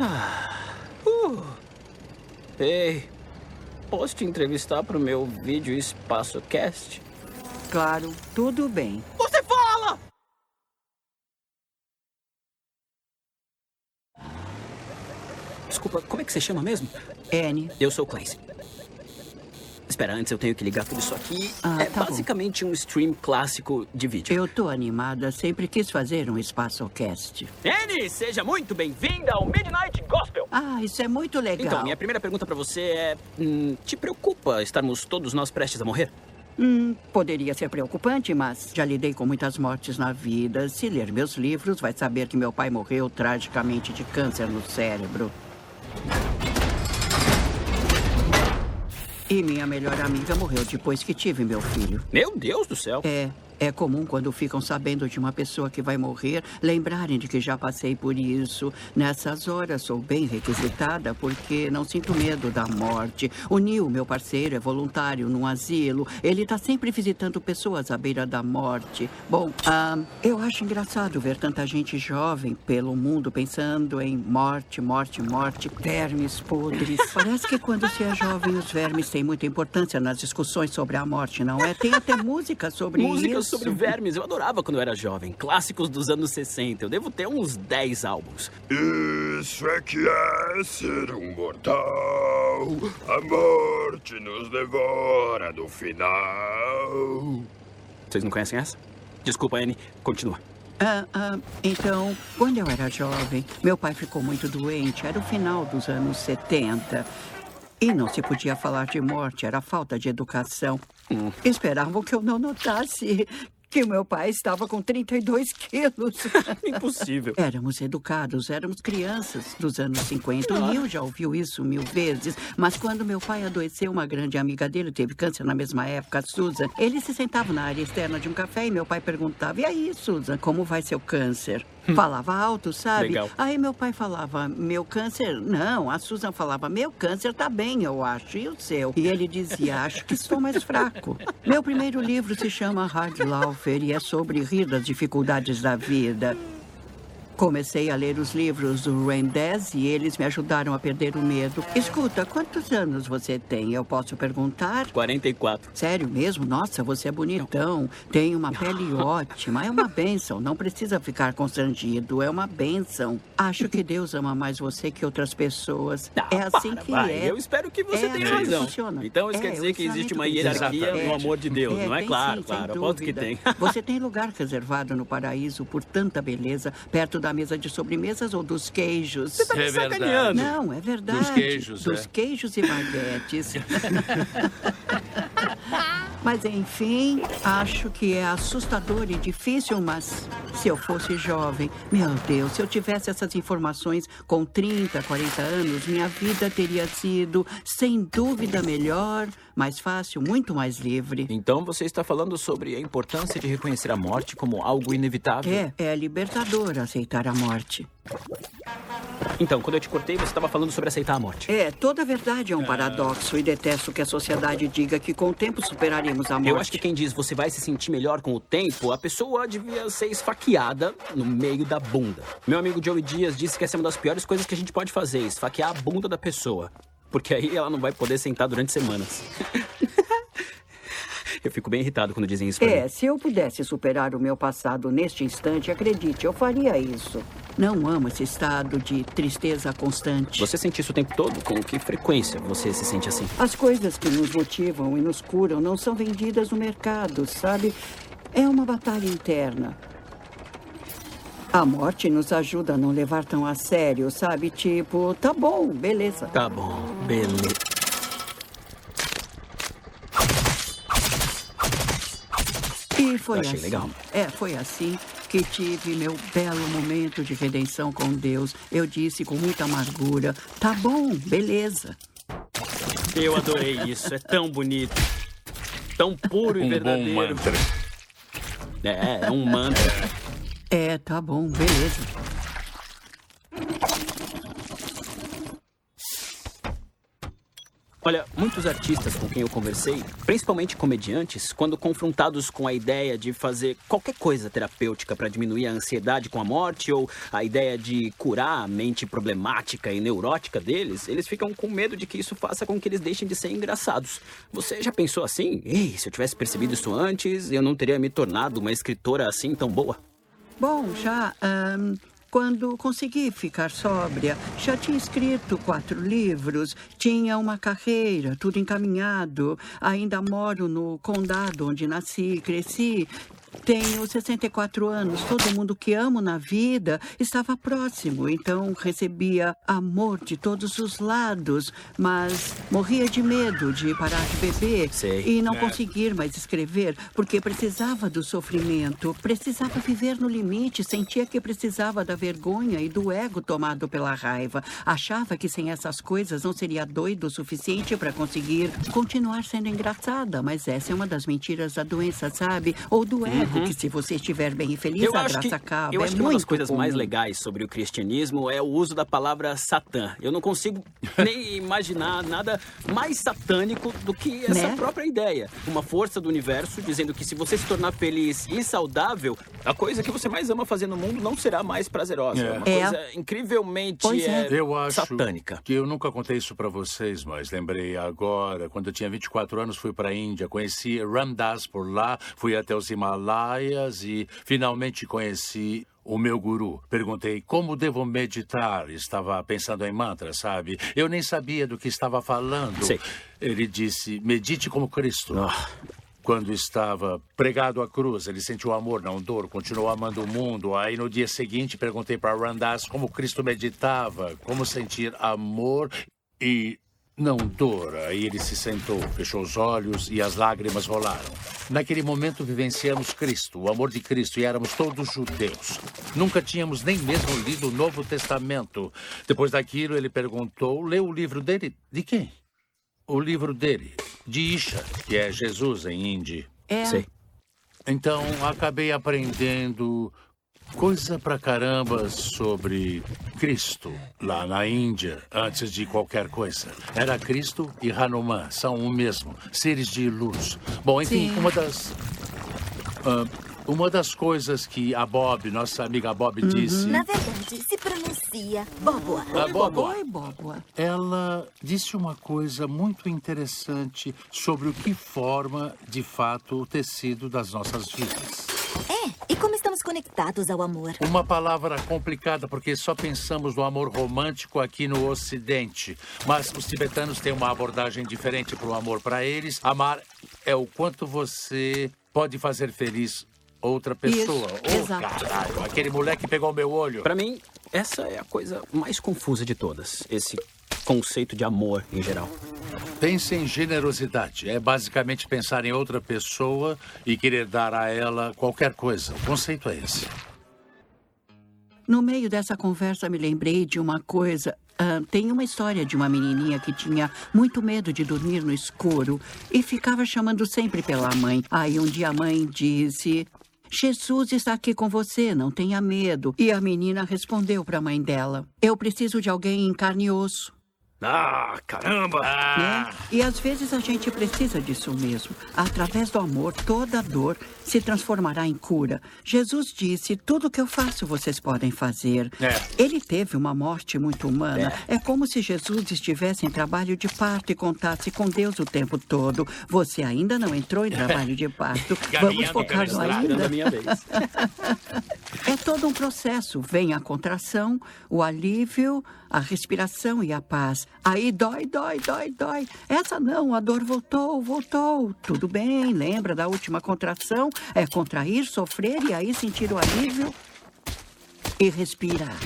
Uh. Ei, posso te entrevistar pro meu vídeo Espaço Cast? Claro, tudo bem. Você fala! Desculpa, como é que você chama mesmo? Anne. Eu sou o Clancy. Espera, antes eu tenho que ligar tudo isso aqui. Ah, é tá bom. basicamente um stream clássico de vídeo. Eu tô animada, sempre quis fazer um espaço cast. Annie, seja muito bem-vinda ao Midnight Gospel. Ah, isso é muito legal. Então, minha primeira pergunta pra você é: hum, te preocupa estarmos todos nós prestes a morrer? Hum, poderia ser preocupante, mas já lidei com muitas mortes na vida. Se ler meus livros, vai saber que meu pai morreu tragicamente de câncer no cérebro. E minha melhor amiga morreu depois que tive meu filho. Meu Deus do céu. É, é comum quando ficam sabendo de uma pessoa que vai morrer, lembrarem de que já passei por isso. Nessas horas sou bem requisitada porque não sinto medo da morte. O Neil, meu parceiro, é voluntário num asilo. Ele está sempre visitando pessoas à beira da morte. Bom, ah, eu acho engraçado ver tanta gente jovem pelo mundo pensando em morte, morte, morte, vermes podres. Parece que quando se é jovem, os vermes têm muita importância nas discussões sobre a morte, não é? Tem até música sobre Músicas isso. Sobre vermes, eu adorava quando eu era jovem. Clássicos dos anos 60. Eu devo ter uns 10 álbuns. Isso é que é ser um mortal. A morte nos devora no final. Vocês não conhecem essa? Desculpa, Annie. Continua. Ah, ah, então, quando eu era jovem, meu pai ficou muito doente. Era o final dos anos 70. E não se podia falar de morte, era falta de educação. Esperavam que eu não notasse que meu pai estava com 32 quilos. Impossível. Éramos educados, éramos crianças dos anos 50. O Neil já ouviu isso mil vezes, mas quando meu pai adoeceu, uma grande amiga dele teve câncer na mesma época, a Susan. Ele se sentava na área externa de um café e meu pai perguntava: E aí, Susan, como vai seu câncer? Falava alto, sabe? Legal. Aí meu pai falava, meu câncer. Não, a Susan falava, meu câncer tá bem, eu acho, e o seu? E ele dizia, acho que estou mais fraco. Meu primeiro livro se chama Hard Laufer e é sobre rir das dificuldades da vida. Comecei a ler os livros do Rendez e eles me ajudaram a perder o medo. Escuta, quantos anos você tem? Eu posso perguntar? 44. Sério mesmo? Nossa, você é bonitão. Tem uma pele ótima. É uma bênção. Não precisa ficar constrangido. É uma bênção. Acho que Deus ama mais você que outras pessoas. Ah, é assim para, que vai. é. Eu espero que você É tenha assim razão. funciona. Então isso É, quer dizer que existe uma hierarquia budista. no amor de Deus, não é? Claro, sim, claro. Aposto que tem. Você tem lugar reservado no paraíso por tanta beleza, perto da mesa de sobremesas ou dos queijos? Você tá me É sacaneando. Não, é verdade. Dos queijos, Dos é. queijos e baguetes. Mas enfim, acho que é assustador e difícil, mas se eu fosse jovem, meu Deus, se eu tivesse essas informações com 30, 40 anos, minha vida teria sido, sem dúvida, melhor, mais fácil, muito mais livre. Então você está falando sobre a importância de reconhecer a morte como algo inevitável. É, é libertador aceitar a morte. Então, quando eu te cortei, você estava falando sobre aceitar a morte. É, toda verdade é um paradoxo e detesto que a sociedade diga que com o tempo superaremos a morte. Eu acho que quem diz você vai se sentir melhor com o tempo, a pessoa devia ser esfaqueada no meio da bunda. Meu amigo Joey Dias disse que essa é uma das piores coisas que a gente pode fazer, esfaquear a bunda da pessoa. Porque aí ela não vai poder sentar durante semanas. eu fico bem irritado quando dizem isso pra É, mim. se eu pudesse superar o meu passado neste instante, acredite, eu faria isso. Não amo esse estado de tristeza constante. Você sente isso o tempo todo? Com que frequência você se sente assim? As coisas que nos motivam e nos curam não são vendidas no mercado, sabe? É uma batalha interna. A morte nos ajuda a não levar tão a sério, sabe? Tipo, tá bom, beleza. Tá bom, beleza. E foi achei assim. legal. É, foi assim que tive meu belo momento de redenção com Deus. Eu disse com muita amargura: tá bom, beleza. Eu adorei isso, é tão bonito. Tão puro e Um bom verdadeiro. mantra. É, é um mantra. É, tá bom, beleza. Olha, muitos artistas com quem eu conversei, principalmente comediantes, quando confrontados com a ideia de fazer qualquer coisa terapêutica para diminuir a ansiedade com a morte ou a ideia de curar a mente problemática e neurótica deles, eles ficam com medo de que isso faça com que eles deixem de ser engraçados. Você já pensou assim? Ei, se eu tivesse percebido isso antes, eu não teria me tornado uma escritora assim tão boa? Bom, já. ahn, quando consegui ficar sóbria, já tinha escrito quatro livros, tinha uma carreira, tudo encaminhado. Ainda moro no condado onde nasci e cresci. Tenho 64 anos. Todo mundo que amo na vida estava próximo, então recebia amor de todos os lados, mas morria de medo de parar de beber Sei. e não conseguir mais escrever, porque precisava do sofrimento, precisava viver no limite, sentia que precisava da vergonha e do ego tomado pela raiva. Achava que sem essas coisas não seria doido o suficiente para conseguir continuar sendo engraçada, mas essa é uma das mentiras da doença, sabe? Ou do ego, que se você estiver bem e feliz, Eu a graça que, acaba. eu é acho que uma das coisas mais comum. legais sobre o cristianismo é o uso da palavra Satã. Eu não consigo nem imaginar nada mais satânico do que essa Né? própria ideia. Uma força do universo dizendo que se você se tornar feliz e saudável, a coisa que você mais ama fazer no mundo não será mais prazerosa. É. Uma É. coisa incrivelmente Pois é. Eu acho satânica. que eu nunca contei isso pra vocês, mas lembrei agora, quando eu tinha 24 anos, fui pra Índia, conheci Ram Dass por lá, fui até os Himalaias e finalmente conheci o meu guru. Perguntei como devo meditar. Estava pensando em mantra, sabe? Eu nem sabia do que estava falando. Sei. Ele disse: medite como Cristo. Ah. Quando estava pregado à cruz, ele sentiu amor, não dor, continuou amando o mundo. Aí no dia seguinte perguntei para Randas como Cristo meditava, como sentir amor e não dor. Aí ele se sentou, fechou os olhos e as lágrimas rolaram. Naquele momento vivenciamos Cristo, o amor de Cristo, e éramos todos judeus. Nunca tínhamos nem mesmo lido o Novo Testamento. Depois daquilo, ele perguntou: leu o livro dele? De quem? O livro dele, de Isha, que é Jesus em hindi. É, Sei. Então, acabei aprendendo coisa pra caramba sobre Cristo lá na Índia, antes de qualquer coisa. Era Cristo e Hanuman, são o mesmo, seres de luz. Bom, enfim, Sim. uma das. ah, uma das coisas que a Bob, nossa amiga Bob, disse. Na verdade, se pronuncia Boboa. A Bob, Oi, Boboa. ela disse uma coisa muito interessante sobre o que forma, de fato, o tecido das nossas vidas. Conectados ao amor? Uma palavra complicada porque só pensamos no amor romântico aqui no Ocidente. Mas os tibetanos têm uma abordagem diferente para o amor. Para eles, amar é o quanto você pode fazer feliz outra pessoa. Isso, oh, exato. caralho, aquele moleque pegou meu olho. Pra mim, essa é a coisa mais confusa de todas. Esse conceito de amor em geral. Pense em generosidade. É basicamente pensar em outra pessoa e querer dar a ela qualquer coisa. O conceito é esse. No meio dessa conversa, me lembrei de uma coisa. Ah, tem uma história de uma menininha que tinha muito medo de dormir no escuro e ficava chamando sempre pela mãe. Aí um dia a mãe disse: Jesus está aqui com você, não tenha medo. E a menina respondeu para a mãe dela: Eu preciso de alguém em carne e osso. Ah, caramba! né? E às vezes a gente precisa disso mesmo. Através do amor, toda dor se transformará em cura. Jesus disse: Tudo que eu faço vocês podem fazer. É. Ele teve uma morte muito humana. É. como se Jesus estivesse em trabalho de parto e contasse com Deus o tempo todo. Você ainda não entrou em trabalho de parto. Vamos focar no ainda. É todo um processo. Vem a contração, o alívio, a respiração e a paz. Aí dói, dói, dói, dói. Essa não, a dor voltou, voltou. Tudo bem, lembra da última contração? É contrair, sofrer e aí sentir o alívio e respirar.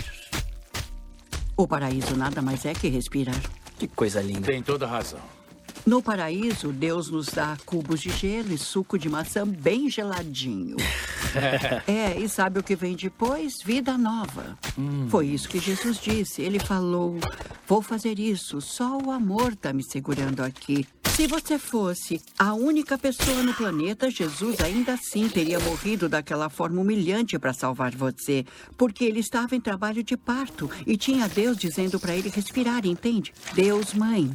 O paraíso nada mais é que respirar. Que coisa linda. Tem toda razão. No paraíso, Deus nos dá cubos de gelo e suco de maçã bem geladinho. é, e sabe o que vem depois? Vida nova. Foi isso que Jesus disse. Ele falou: Vou fazer isso, só o amor está me segurando aqui. Se você fosse a única pessoa no planeta, Jesus ainda assim teria morrido daquela forma humilhante para salvar você. Porque ele estava em trabalho de parto e tinha Deus dizendo para ele respirar, entende? Deus, mãe.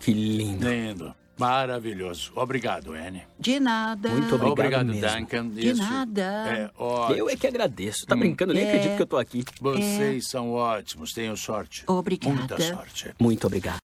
Que lindo. Lindo. Maravilhoso. Obrigado, Anne. De nada. Muito obrigado. Obrigado, mesmo. Duncan. De Isso nada. É ótimo. Eu é que agradeço. Tá brincando? Nem É. acredito que eu tô aqui. Vocês são ótimos. Tenham sorte. Obrigada. Muita sorte. Muito obrigado.